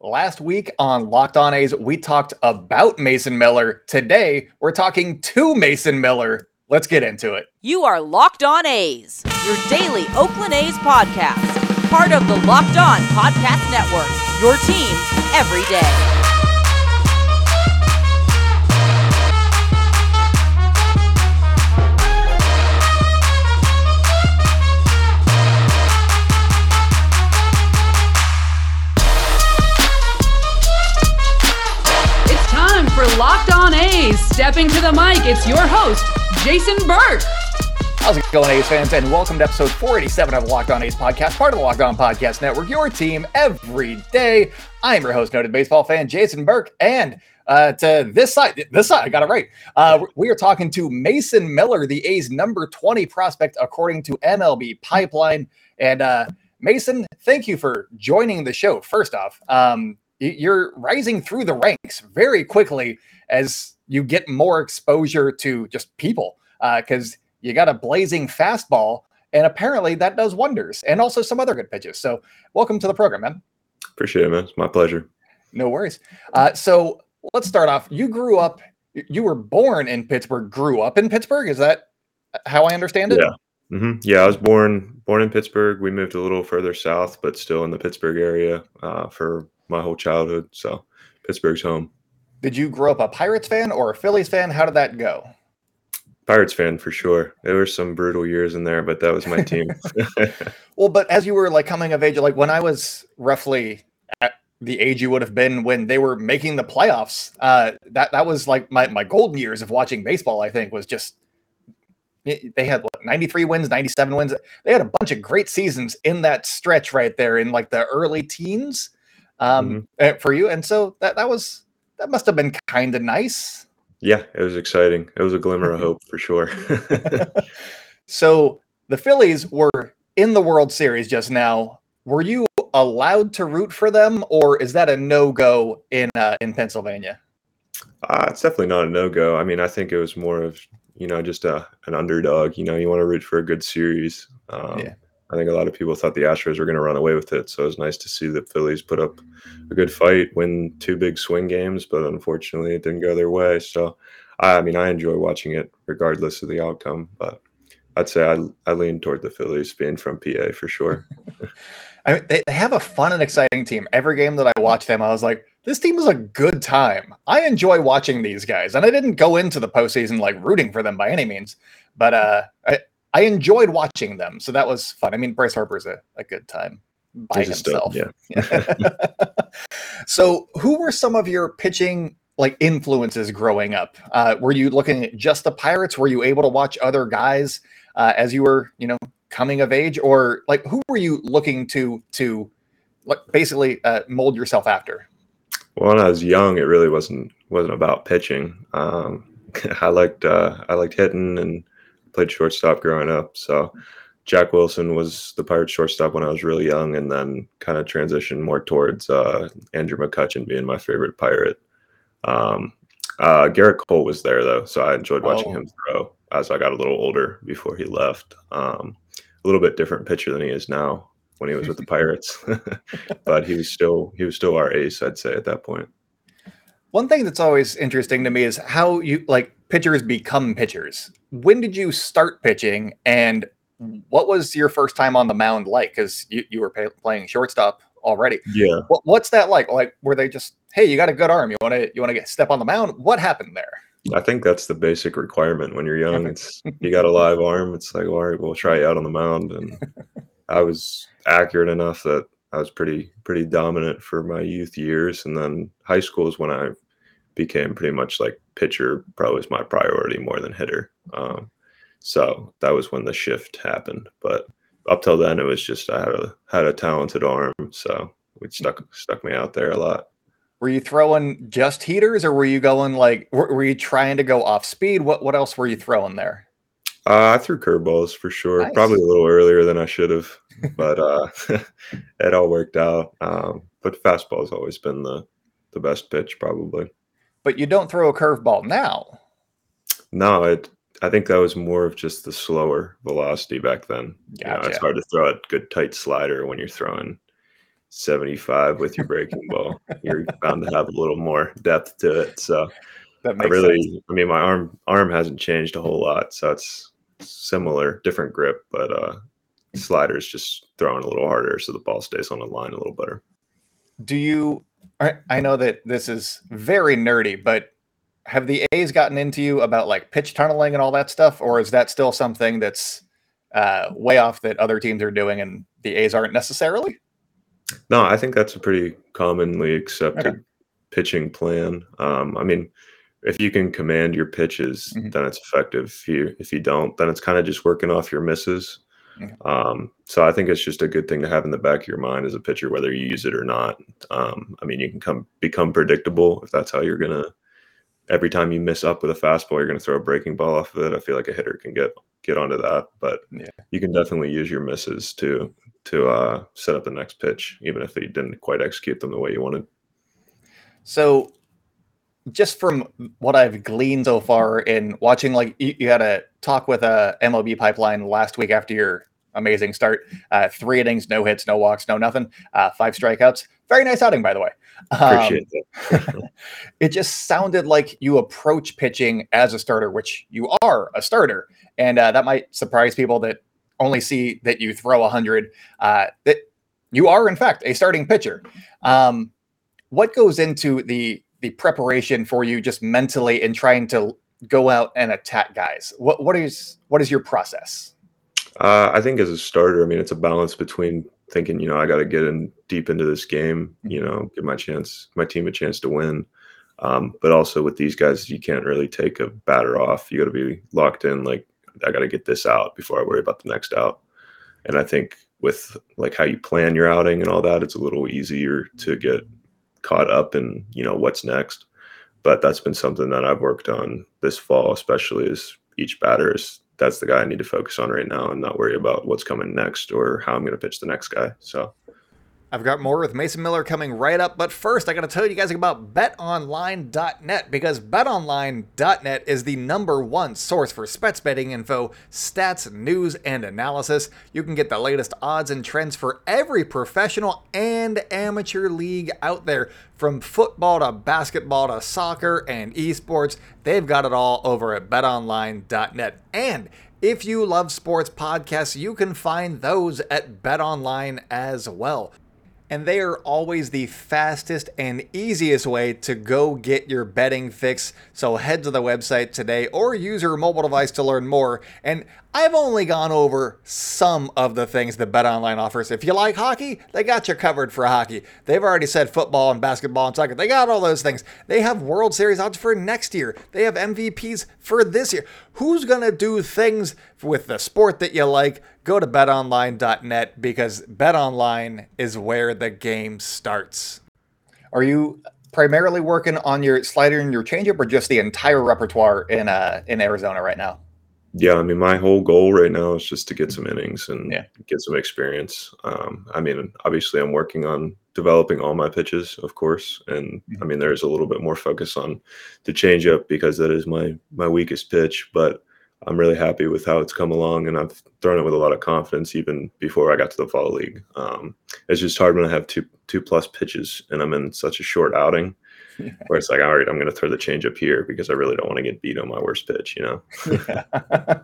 Last week on Locked On A's, we talked about Mason Miller. Today, we're talking to Mason Miller. Let's get into it. You are Locked On A's, your daily Oakland A's podcast, part of the Locked On Podcast Network, your team every day. Stepping to the mic, it's your host, Jason Burke. How's it going, A's fans? And welcome to episode 487 of the Locked On A's podcast, part of the Locked On Podcast Network, your team every day. I am your host, noted baseball fan Jason Burke, and uh, to this side, this side, I got it right. Uh, we are talking to Mason Miller, the A's number 20 prospect, according to MLB Pipeline. And uh, Mason, thank you for joining the show. First off, um, you're rising through the ranks very quickly as you get more exposure to just people because you got a blazing fastball, and apparently that does wonders, and also some other good pitches. So, welcome to the program, man. Appreciate it, man. It's my pleasure. No worries. Uh, so, let's start off. You grew up, you were born in Pittsburgh, grew up in Pittsburgh. Is that how I understand it? Yeah. hmm Yeah, I was born born in Pittsburgh. We moved a little further south, but still in the Pittsburgh area uh, for my whole childhood. So Pittsburgh's home. Did you grow up a Pirates fan or a Phillies fan? How did that go? Pirates fan for sure. There were some brutal years in there, but that was my team. Well, but as you were like coming of age, like when I was roughly at the age you would have been when they were making the playoffs, uh, that that was like my my golden years of watching baseball. I think was just they had what, 93 wins, 97 wins. They had a bunch of great seasons in that stretch right there in like the early teens um, uh, for you, and so that that was that must have been kind of nice. yeah, it was exciting. It was a glimmer of hope for sure. So the Phillies were in the World Series just now. Were you allowed to root for them, or is that a no go in uh, in Pennsylvania? Uh, it's definitely not a no go. I mean, I think it was more of you know just a an underdog. You know, you want to root for a good series. Um, Yeah. I think a lot of people thought the Astros were going to run away with it, so it was nice to see the Phillies put up a good fight, win two big swing games, but unfortunately, it didn't go their way. So, I mean, I enjoy watching it regardless of the outcome. But I'd say I I lean toward the Phillies being from PA for sure. I mean, they, have a fun and exciting team. Every game that I watch them, I was like, this team is a good time. I enjoy watching these guys, and I didn't go into the postseason like rooting for them by any means, but uh, I I enjoyed watching them, so that was fun. I mean, Bryce Harper's a, a good time by He's himself. yeah. so, who were some of your pitching like influences growing up? Uh, were you looking at just the Pirates? Were you able to watch other guys uh, as you were, you know, coming of age, or like who were you looking to to like basically uh, mold yourself after? Well, when I was young, it really wasn't wasn't about pitching. Um, I liked uh, I liked hitting and played shortstop growing up. So Jack Wilson was the Pirates shortstop when I was really young, and then kind of transitioned more towards uh, Andrew McCutchen being my favorite Pirate. Um, uh, Gerrit Cole was there though, so I enjoyed watching Oh. him throw as I got a little older before he left. Um, a little bit different pitcher than he is now when he was with the Pirates, but he was still he was still our ace, I'd say at that point. One thing that's always interesting to me is how you like pitchers become pitchers. When did you start pitching, and what was your first time on the mound like? Because you, you were pay, playing shortstop already. Yeah. What, what's that like? Like, were they just, hey, you got a good arm, you want to you want to get step on the mound? What happened there? I think that's the basic requirement when you're young. It's you got a live arm. It's like, all right, we'll try you out on the mound. And I was accurate enough that I was pretty pretty dominant for my youth years. And then high school is when I became pretty much like pitcher. Probably was my priority more than hitter. Um, so that was when the shift happened. But up till then, it was just I had a had a talented arm. So it stuck stuck me out there a lot. Were you throwing just heaters, or were you going like, were, were you trying to go off speed? What what else were you throwing there? Uh, I threw curveballs for sure. Nice. Probably a little earlier than I should have, but uh, it all worked out. Um, but fastball's always been the the best pitch, probably. But you don't throw a curveball now. No, it. I think that was more of just the slower velocity back then. You know, it's hard to throw a good tight slider when you're throwing 75 with your breaking ball. You're bound to have a little more depth to it. So That I really, sense. I mean, my arm arm hasn't changed a whole lot, so it's similar, different grip, but uh, sliders just throwing a little harder, so the ball stays on the line a little better. Do you? I I know that this is very nerdy, but have the A's gotten into you about like pitch tunneling and all that stuff, or is that still something that's uh, way off that other teams are doing and the A's aren't necessarily? No, I think that's a pretty commonly accepted Okay. pitching plan. Um, I mean, if you can command your pitches, Mhm. then it's effective. If you if you don't, then it's kind of just working off your misses. Um, so I think it's just a good thing to have in the back of your mind as a pitcher, whether you use it or not. Um, I mean, you can come become predictable if that's how you're gonna. Every time you miss up with a fastball, you're gonna throw a breaking ball off of it. I feel like a hitter can get get onto that, but Yeah. you can definitely use your misses to to uh, set up the next pitch, even if they didn't quite execute them the way you wanted. So, just from what I've gleaned so far in watching, like you, you had a talk with a MLB pipeline last week after your amazing start. Uh, three innings, no hits, no walks, no nothing. Uh, five strikeouts. Very nice outing, by the way. Um, Appreciate that. it just sounded like you approach pitching as a starter, which you are a starter, and uh, that might surprise people that only see that you throw a 100. Uh, that you are, in fact, a starting pitcher. Um, what goes into the the preparation for you, just mentally, in trying to go out and attack guys? What what is what is your process? Uh, I think as a starter, I mean, it's a balance between thinking, you know, I got to get in deep into this game, you know, give my chance, my team a chance to win. Um, but also with these guys, you can't really take a batter off. You got to be locked in. Like, I got to get this out before I worry about the next out. And I think with like how you plan your outing and all that, it's a little easier to get caught up in, you know, what's next. But that's been something that I've worked on this fall, especially as each batter is that's the guy I need to focus on right now and not worry about what's coming next or how I'm going to pitch the next guy. So I've got more with Mason Miller coming right up, but first I got to tell you guys about betonline.net because betonline.net is the number one source for sports betting info, stats, news, and analysis. You can get the latest odds and trends for every professional and amateur league out there, from football to basketball to soccer and esports. They've got it all over at betonline.net. And if you love sports podcasts, you can find those at BetOnline as well and they are always the fastest and easiest way to go get your betting fix. So head to the website today or use your mobile device to learn more. And I've only gone over some of the things that BetOnline offers. If you like hockey, they got you covered for hockey. They've already said football and basketball and soccer. They got all those things. They have World Series odds for next year. They have MVPs for this year. Who's going to do things with the sport that you like? Go to betonline.net because betonline is where the game starts. Are you primarily working on your slider and your changeup or just the entire repertoire in uh in Arizona right now? Yeah, I mean, my whole goal right now is just to get some innings and Yeah. get some experience. Um, I mean, obviously, I'm working on developing all my pitches, of course, and I mean, there's a little bit more focus on the changeup because that is my my weakest pitch. But I'm really happy with how it's come along, and I've thrown it with a lot of confidence even before I got to the fall league. Um, it's just hard when I have two two plus pitches and I'm in such a short outing. Where it's like, all right, I'm going to throw the changeup here because I really don't want to get beat on my worst pitch, you know.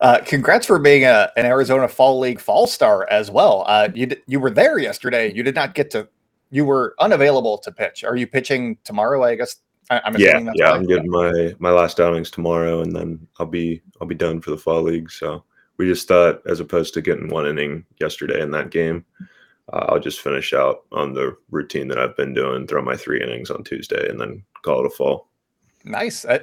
uh, congrats for being a, an Arizona Fall League Fall Star as well. Uh, you you were there yesterday. You did not get to. You were unavailable to pitch. Are you pitching tomorrow? I guess. I, I'm yeah, that's yeah. I'm getting my my last outings tomorrow, and then I'll be I'll be done for the fall league. So we just thought, as opposed to getting one inning yesterday in that game, uh, I'll just finish out on the routine that I've been doing, throw my three innings on Tuesday, and then call it a fall. Nice. Uh,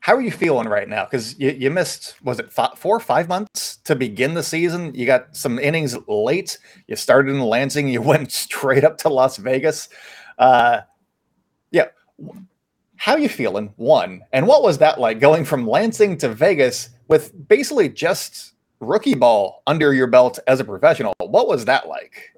how are you feeling right now? Because you, you missed, was it fi- four or five months to begin the season? You got some innings late. You started in Lansing. You went straight up to Las Vegas. Uh, yeah. How are you feeling? One. And what was that like going from Lansing to Vegas with basically just rookie ball under your belt as a professional? What was that like?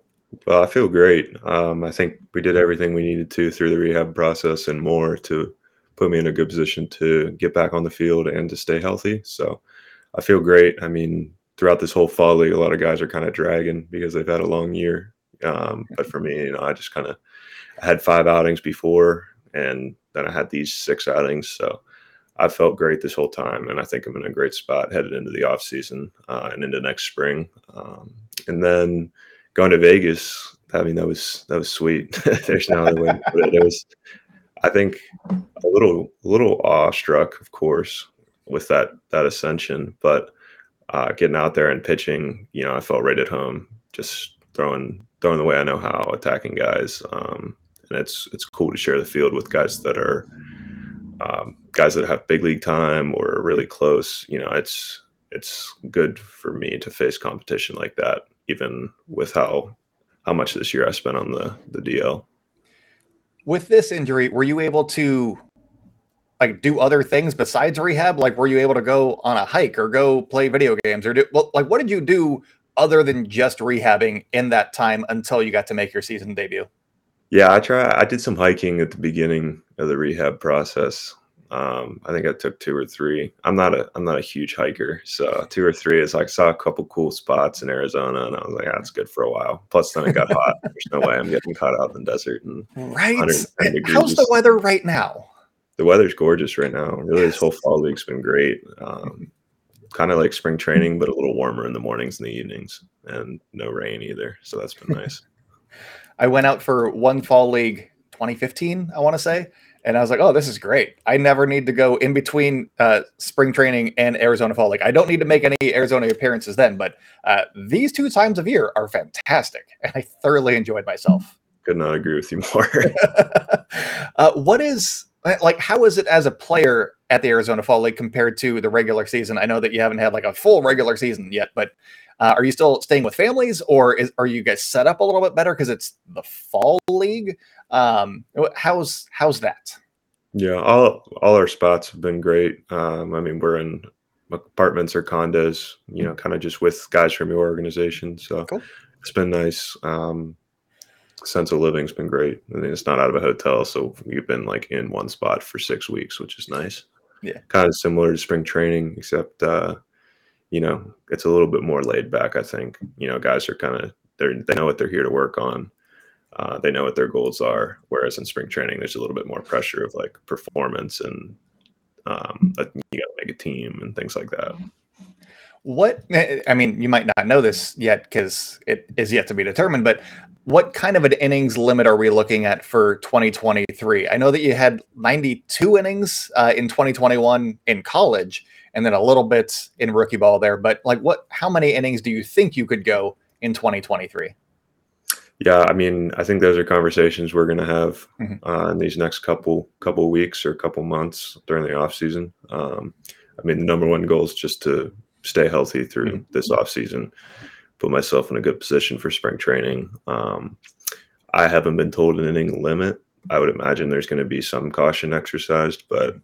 Well, I feel great. Um, I think we did everything we needed to through the rehab process and more to put me in a good position to get back on the field and to stay healthy. So I feel great. I mean, throughout this whole fall league, a lot of guys are kind of dragging because they've had a long year Um, but for me, you know, I just kind of had five outings before, and then I had these six outings. So I felt great this whole time, and I think I'm in a great spot headed into the off season uh, and into next spring. Um, and then going to Vegas, I mean, that was that was sweet. There's no other way put it. It was, I think, a little a little awestruck, of course, with that that ascension, but uh, getting out there and pitching, you know, I felt right at home, just throwing throwing the way I know how, attacking guys. Um, and it's it's cool to share the field with guys that are um, guys that have big league time or really close. You know, it's it's good for me to face competition like that, even with how how much this year I spent on the the DL. With this injury, were you able to like do other things besides rehab? Like, were you able to go on a hike or go play video games or do well, like what did you do other than just rehabbing in that time until you got to make your season debut? Yeah, I try. I did some hiking at the beginning of the rehab process. Um, I think I took two or three. I'm not a I'm not a huge hiker, so two or three is like saw a couple cool spots in Arizona, and I was like, that's good for a while. Plus, then it got hot. There's no way I'm getting caught out in the desert. And right, how's the weather right now? The weather's gorgeous right now. Really, yes. this whole fall league's been great. Um, kind of like spring training, but a little warmer in the mornings and the evenings, and no rain either. So that's been nice. I went out for one fall league 2015, I want to say. And I was like, oh, this is great. I never need to go in between uh, spring training and Arizona fall. Like, I don't need to make any Arizona appearances then, but uh, these two times of year are fantastic. And I thoroughly enjoyed myself. Could not agree with you more. uh, what is, like, how is it as a player at the Arizona Fall League compared to the regular season? I know that you haven't had like a full regular season yet, but uh, are you still staying with families, or is, are you guys set up a little bit better because it's the fall league? Um, how's how's that? Yeah, all all our spots have been great. Um, I mean, we're in apartments or condos, you know, kind of just with guys from your organization. So cool. it's been nice. Um, sense of living's been great. I mean, it's not out of a hotel, so you've been like in one spot for six weeks, which is nice. Yeah, kind of similar to spring training, except uh, you know, it's a little bit more laid back. I think you know, guys are kind of they they know what they're here to work on. Uh, they know what their goals are. Whereas in spring training, there's a little bit more pressure of like performance and um, you got to make a team and things like that. What I mean, you might not know this yet because it is yet to be determined. But what kind of an innings limit are we looking at for 2023? I know that you had 92 innings uh, in 2021 in college and then a little bit in rookie ball there. But like, what? How many innings do you think you could go in 2023? Yeah, I mean, I think those are conversations we're going to have mm-hmm. uh, in these next couple couple weeks or couple months during the off season. Um, I mean, the number one goal is just to stay healthy through mm-hmm. this off season, put myself in a good position for spring training. Um, I haven't been told an inning limit. I would imagine there's going to be some caution exercised, but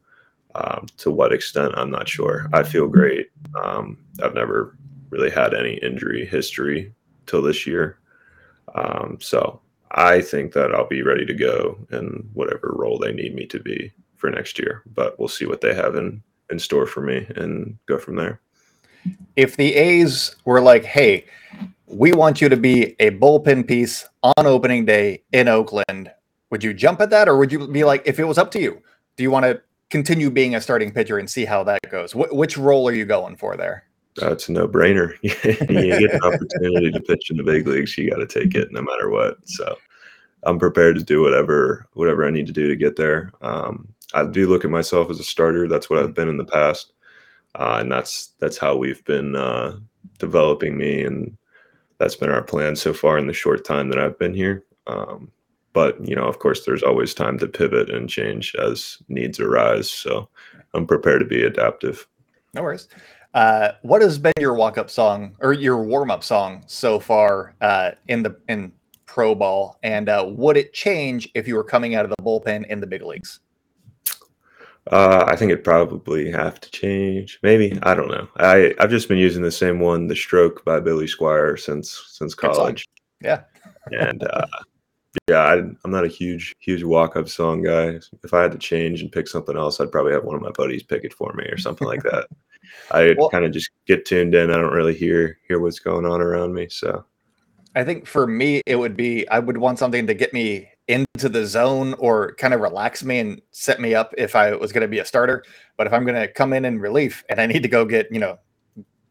um, to what extent, I'm not sure. I feel great. Um, I've never really had any injury history till this year. Um, so I think that I'll be ready to go in whatever role they need me to be for next year. But we'll see what they have in, in store for me and go from there. If the A's were like, hey, we want you to be a bullpen piece on opening day in Oakland, would you jump at that? Or would you be like, if it was up to you, do you want to continue being a starting pitcher and see how that goes. Wh- which role are you going for there? That's a no-brainer. you get an opportunity to pitch in the big leagues, you got to take it no matter what. So I'm prepared to do whatever whatever I need to do to get there. Um, I do look at myself as a starter. That's what I've been in the past, uh, and that's that's how we've been uh, developing me, and that's been our plan so far in the short time that I've been here. Um, but you know of course there's always time to pivot and change as needs arise so i'm prepared to be adaptive. No worries. Uh, what has been your walk-up song or your warm-up song so far uh, in the in pro ball? And uh, would it change if you were coming out of the bullpen in the big leagues uh, I think it probably have to change. Maybe I don't know. I I've just been using the same one, "The Stroke" by Billy Squier since since college. Yeah, and uh, yeah, I, am not a huge, huge walk up song guy. If I had to change and pick something else, I'd probably have one of my buddies pick it for me or something like that. I well, kind of just get tuned in. I don't really hear hear what's going on around me. So I think for me, it would be I would want something to get me into the zone or kind of relax me and set me up if I was going to be a starter. But if I'm going to come in in relief and I need to go get, you know,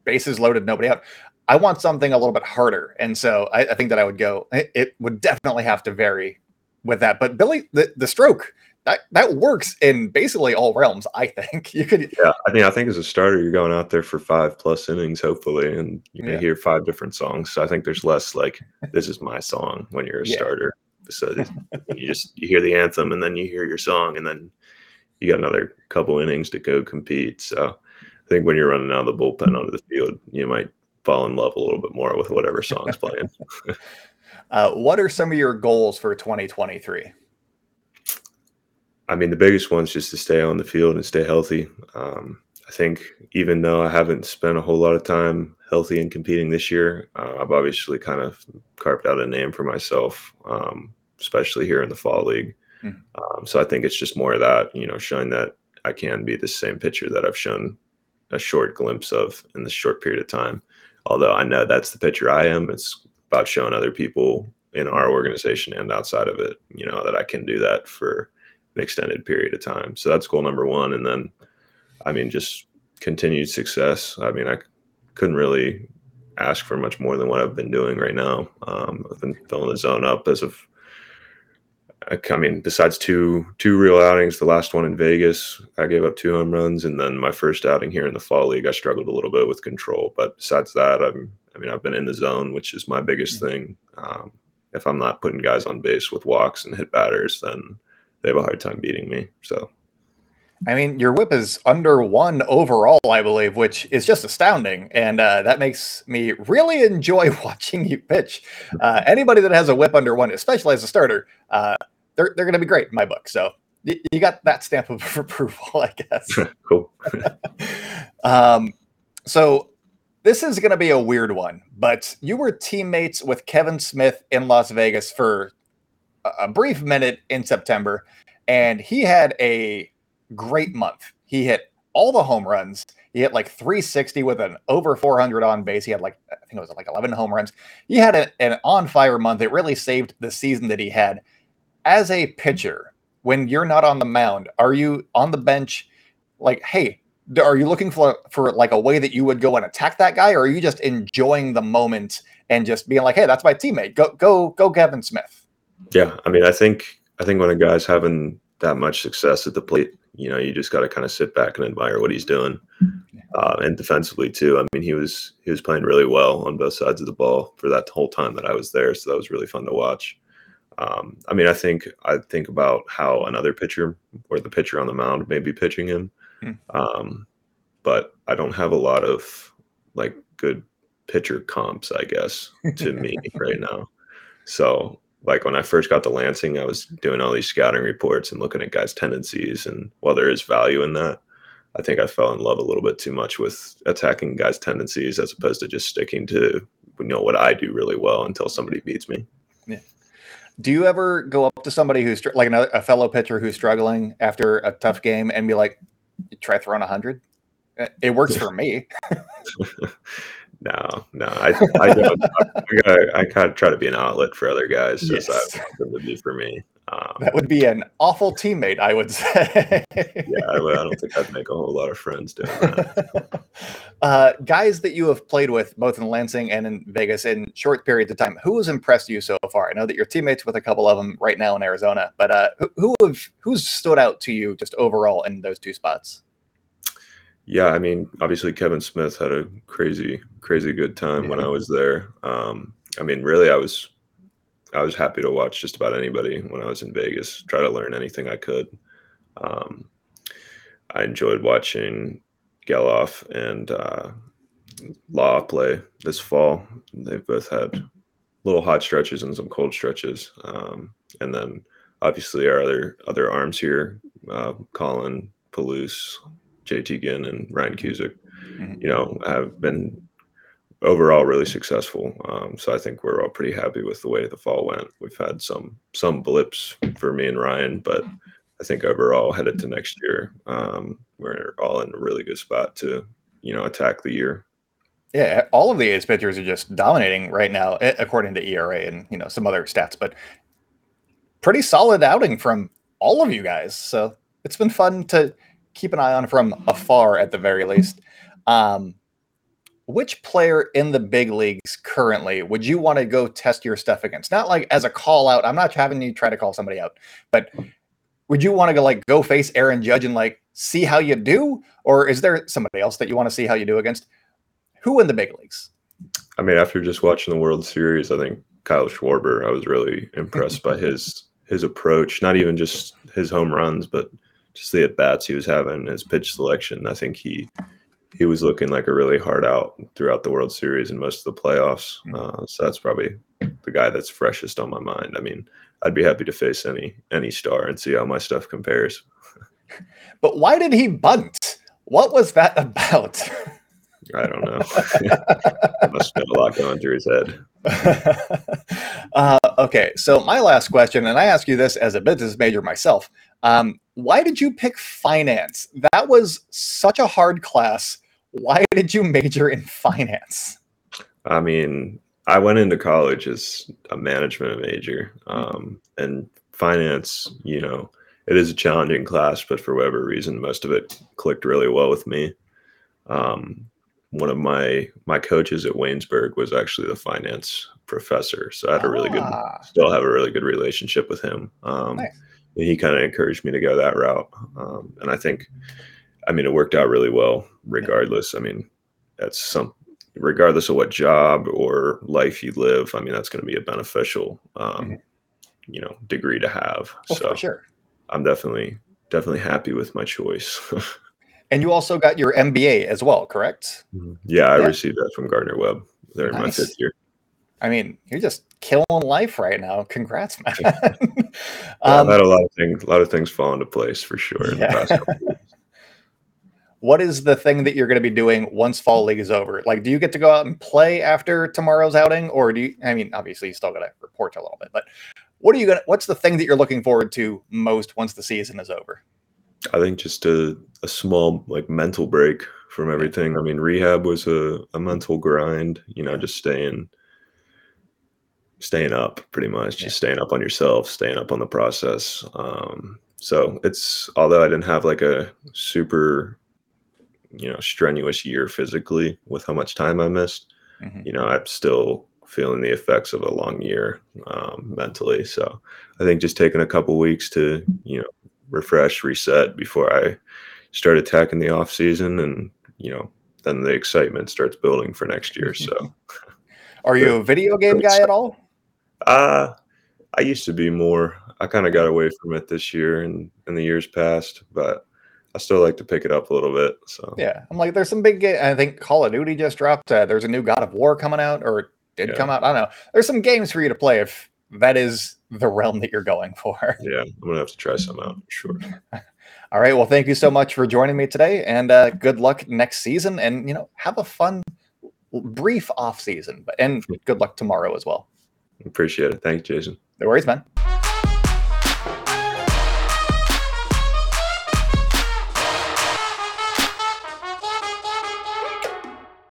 bases loaded, nobody out, I want something a little bit harder. And so I, I think that I would go, it, it, would definitely have to vary with that. But Billy, the, the stroke, that, that works in basically all realms. I think you could. Yeah, I think I think as a starter, you're going out there for five plus innings, hopefully, and you can yeah. hear five different songs. So I think there's less like this is my song when you're a yeah. starter. So you just you hear the anthem and then you hear your song and then you got another couple innings to go compete. So I think when you're running out of the bullpen onto the field, you might fall in love a little bit more with whatever song's playing. uh, what are some of your goals for 2023? I mean, the biggest one's just to stay on the field and stay healthy. Um, I think even though I haven't spent a whole lot of time healthy and competing this year, uh, I've obviously kind of carved out a name for myself, um, especially here in the fall league. Mm. Um, so I think it's just more of that, you know, showing that I can be the same pitcher that I've shown a short glimpse of in this short period of time. Although I know that's the pitcher I am, it's about showing other people in our organization and outside of it, you know, that I can do that for an extended period of time. So that's goal number one. And then, I mean, just continued success. I mean, I couldn't really ask for much more than what I've been doing right now. Um, I've been filling the zone up as of, I mean, besides two two real outings, the last one in Vegas, I gave up two home runs, and then my first outing here in the fall league, I struggled a little bit with control. But besides that, I'm, I mean, I've been in the zone, which is my biggest mm-hmm. thing. Um, if I'm not putting guys on base with walks and hit batters, then they have a hard time beating me. So, I mean, your whip is under one overall, I believe, which is just astounding, and uh, that makes me really enjoy watching you pitch. Uh, anybody that has a whip under one, especially as a starter, uh, they're they're going to be great in my book. So you got that stamp of approval, I guess. cool. um, so this is going to be a weird one, but you were teammates with Kevin Smith in Las Vegas for a brief minute in September, and he had a great month. He hit all the home runs. He hit like 360 with an over 400 on base. He had like I think it was like 11 home runs. He had a, an on fire month. It really saved the season that he had. As a pitcher, when you're not on the mound, are you on the bench? Like, hey, are you looking for for like a way that you would go and attack that guy, or are you just enjoying the moment and just being like, hey, that's my teammate. Go go go, Kevin Smith. Yeah, I mean, I think I think when a guy's having that much success at the plate, you know, you just got to kind of sit back and admire what he's doing. Uh, and defensively too. I mean, he was he was playing really well on both sides of the ball for that whole time that I was there. So that was really fun to watch. Um, I mean, I think I think about how another pitcher or the pitcher on the mound may be pitching him, hmm. um, but I don't have a lot of like good pitcher comps, I guess, to me right now. So like when I first got to Lansing, I was doing all these scouting reports and looking at guys' tendencies. And while there is value in that, I think I fell in love a little bit too much with attacking guys' tendencies as opposed to just sticking to you know what I do really well until somebody beats me. Yeah. Do you ever go up to somebody who's like another, a fellow pitcher who's struggling after a tough mm-hmm. game and be like, "Try throwing a hundred? Uh, it works for me." No, no, I, I don't. I, gotta, I kind of try to be an outlet for other guys. Yes. So that would be for me. Um, that would be an awful teammate, I would say. yeah, I, I, don't think I'd make a whole lot of friends doing that. uh, guys that you have played with, both in Lansing and in Vegas, in short periods of time, who has impressed you so far? I know that you're teammates with a couple of them right now in Arizona, but uh, who, who have who's stood out to you just overall in those two spots? Yeah, I mean, obviously Kevin Smith had a crazy, crazy good time yeah. when I was there. Um, I mean, really, I was, I was happy to watch just about anybody when I was in Vegas. Try to learn anything I could. Um, I enjoyed watching Gelof and uh, Law play this fall. They've both had little hot stretches and some cold stretches, um, and then obviously our other other arms here, uh, Colin Peluse, JT Ginn and Ryan Cusick, mm-hmm. you know, have been overall really successful. Um, so I think we're all pretty happy with the way the fall went. We've had some some blips for me and Ryan, but I think overall headed to next year, um, we're all in a really good spot to you know attack the year. Yeah, all of the A's pitchers are just dominating right now, according to ERA and you know some other stats. But pretty solid outing from all of you guys. So it's been fun to keep an eye on from afar, at the very least. Um, which player in the big leagues currently would you want to go test your stuff against? Not like as a call out. I'm not having you try to call somebody out, but would you want to go like go face Aaron Judge and like see how you do, or is there somebody else that you want to see how you do against? Who in the big leagues? I mean, after just watching the World Series, I think Kyle Schwarber. I was really impressed mm-hmm. by his his approach. Not even just his home runs, but just the at bats he was having, his pitch selection. I think he he was looking like a really hard out throughout the World Series and most of the playoffs. Hmm. Uh, so that's probably the guy that's freshest on my mind. I mean, I'd be happy to face any any star and see how my stuff compares. but why did he bunt? What was that about? I don't know. Must have been a lot going through his head. uh, okay, so my last question, and I ask you this as a business major myself. Um, why did you pick finance? That was such a hard class. Why did you major in finance? I mean, I went into college as a management major, um, and finance. You know, it is a challenging class, but for whatever reason, most of it clicked really well with me. Um, one of my my coaches at Waynesburg was actually the finance professor, so I had a really good, ah. still have a really good relationship with him. Um, nice. He kind of encouraged me to go that route, um, and I think, I mean, it worked out really well. Regardless, I mean, that's some, regardless of what job or life you live. I mean, that's going to be a beneficial, um, mm-hmm. you know, degree to have. Oh, so sure, I'm definitely definitely happy with my choice. And you also got your MBA as well, correct? Mm-hmm. Yeah, I yeah. received that from Gardner Webb there nice. my fifth year. I mean, you're just killing life right now. Congrats, man. um, I've had a lot of things, a lot of things fall into place for sure in yeah. the past What is the thing that you're going to be doing once fall league is over? Like, do you get to go out and play after tomorrow's outing, or do you? I mean, obviously, you still got to report a little bit, but what are you gonna? What's the thing that you're looking forward to most once the season is over? I think just a, a small like mental break from everything. I mean, rehab was a, a mental grind, you know, just staying staying up pretty much, just staying up on yourself, staying up on the process. Um, so it's although I didn't have like a super, you know, strenuous year physically with how much time I missed, mm-hmm. you know, I'm still feeling the effects of a long year um, mentally. So I think just taking a couple weeks to, you know, refresh, reset before I start attacking the off season, and you know, then the excitement starts building for next year. So, are you a video game guy at all? Uh I used to be more. I kind of got away from it this year and in the years past, but I still like to pick it up a little bit. So yeah, I'm like, there's some big. I think Call of Duty just dropped. Uh, there's a new God of War coming out, or did yeah. come out. I don't know. There's some games for you to play if that is the realm that you're going for. Yeah, I'm gonna have to try some out. Sure. All right. Well, thank you so much for joining me today, and uh, good luck next season. And you know, have a fun, brief off season, but and good luck tomorrow as well. Appreciate it. Thanks, Jason. No worries, man.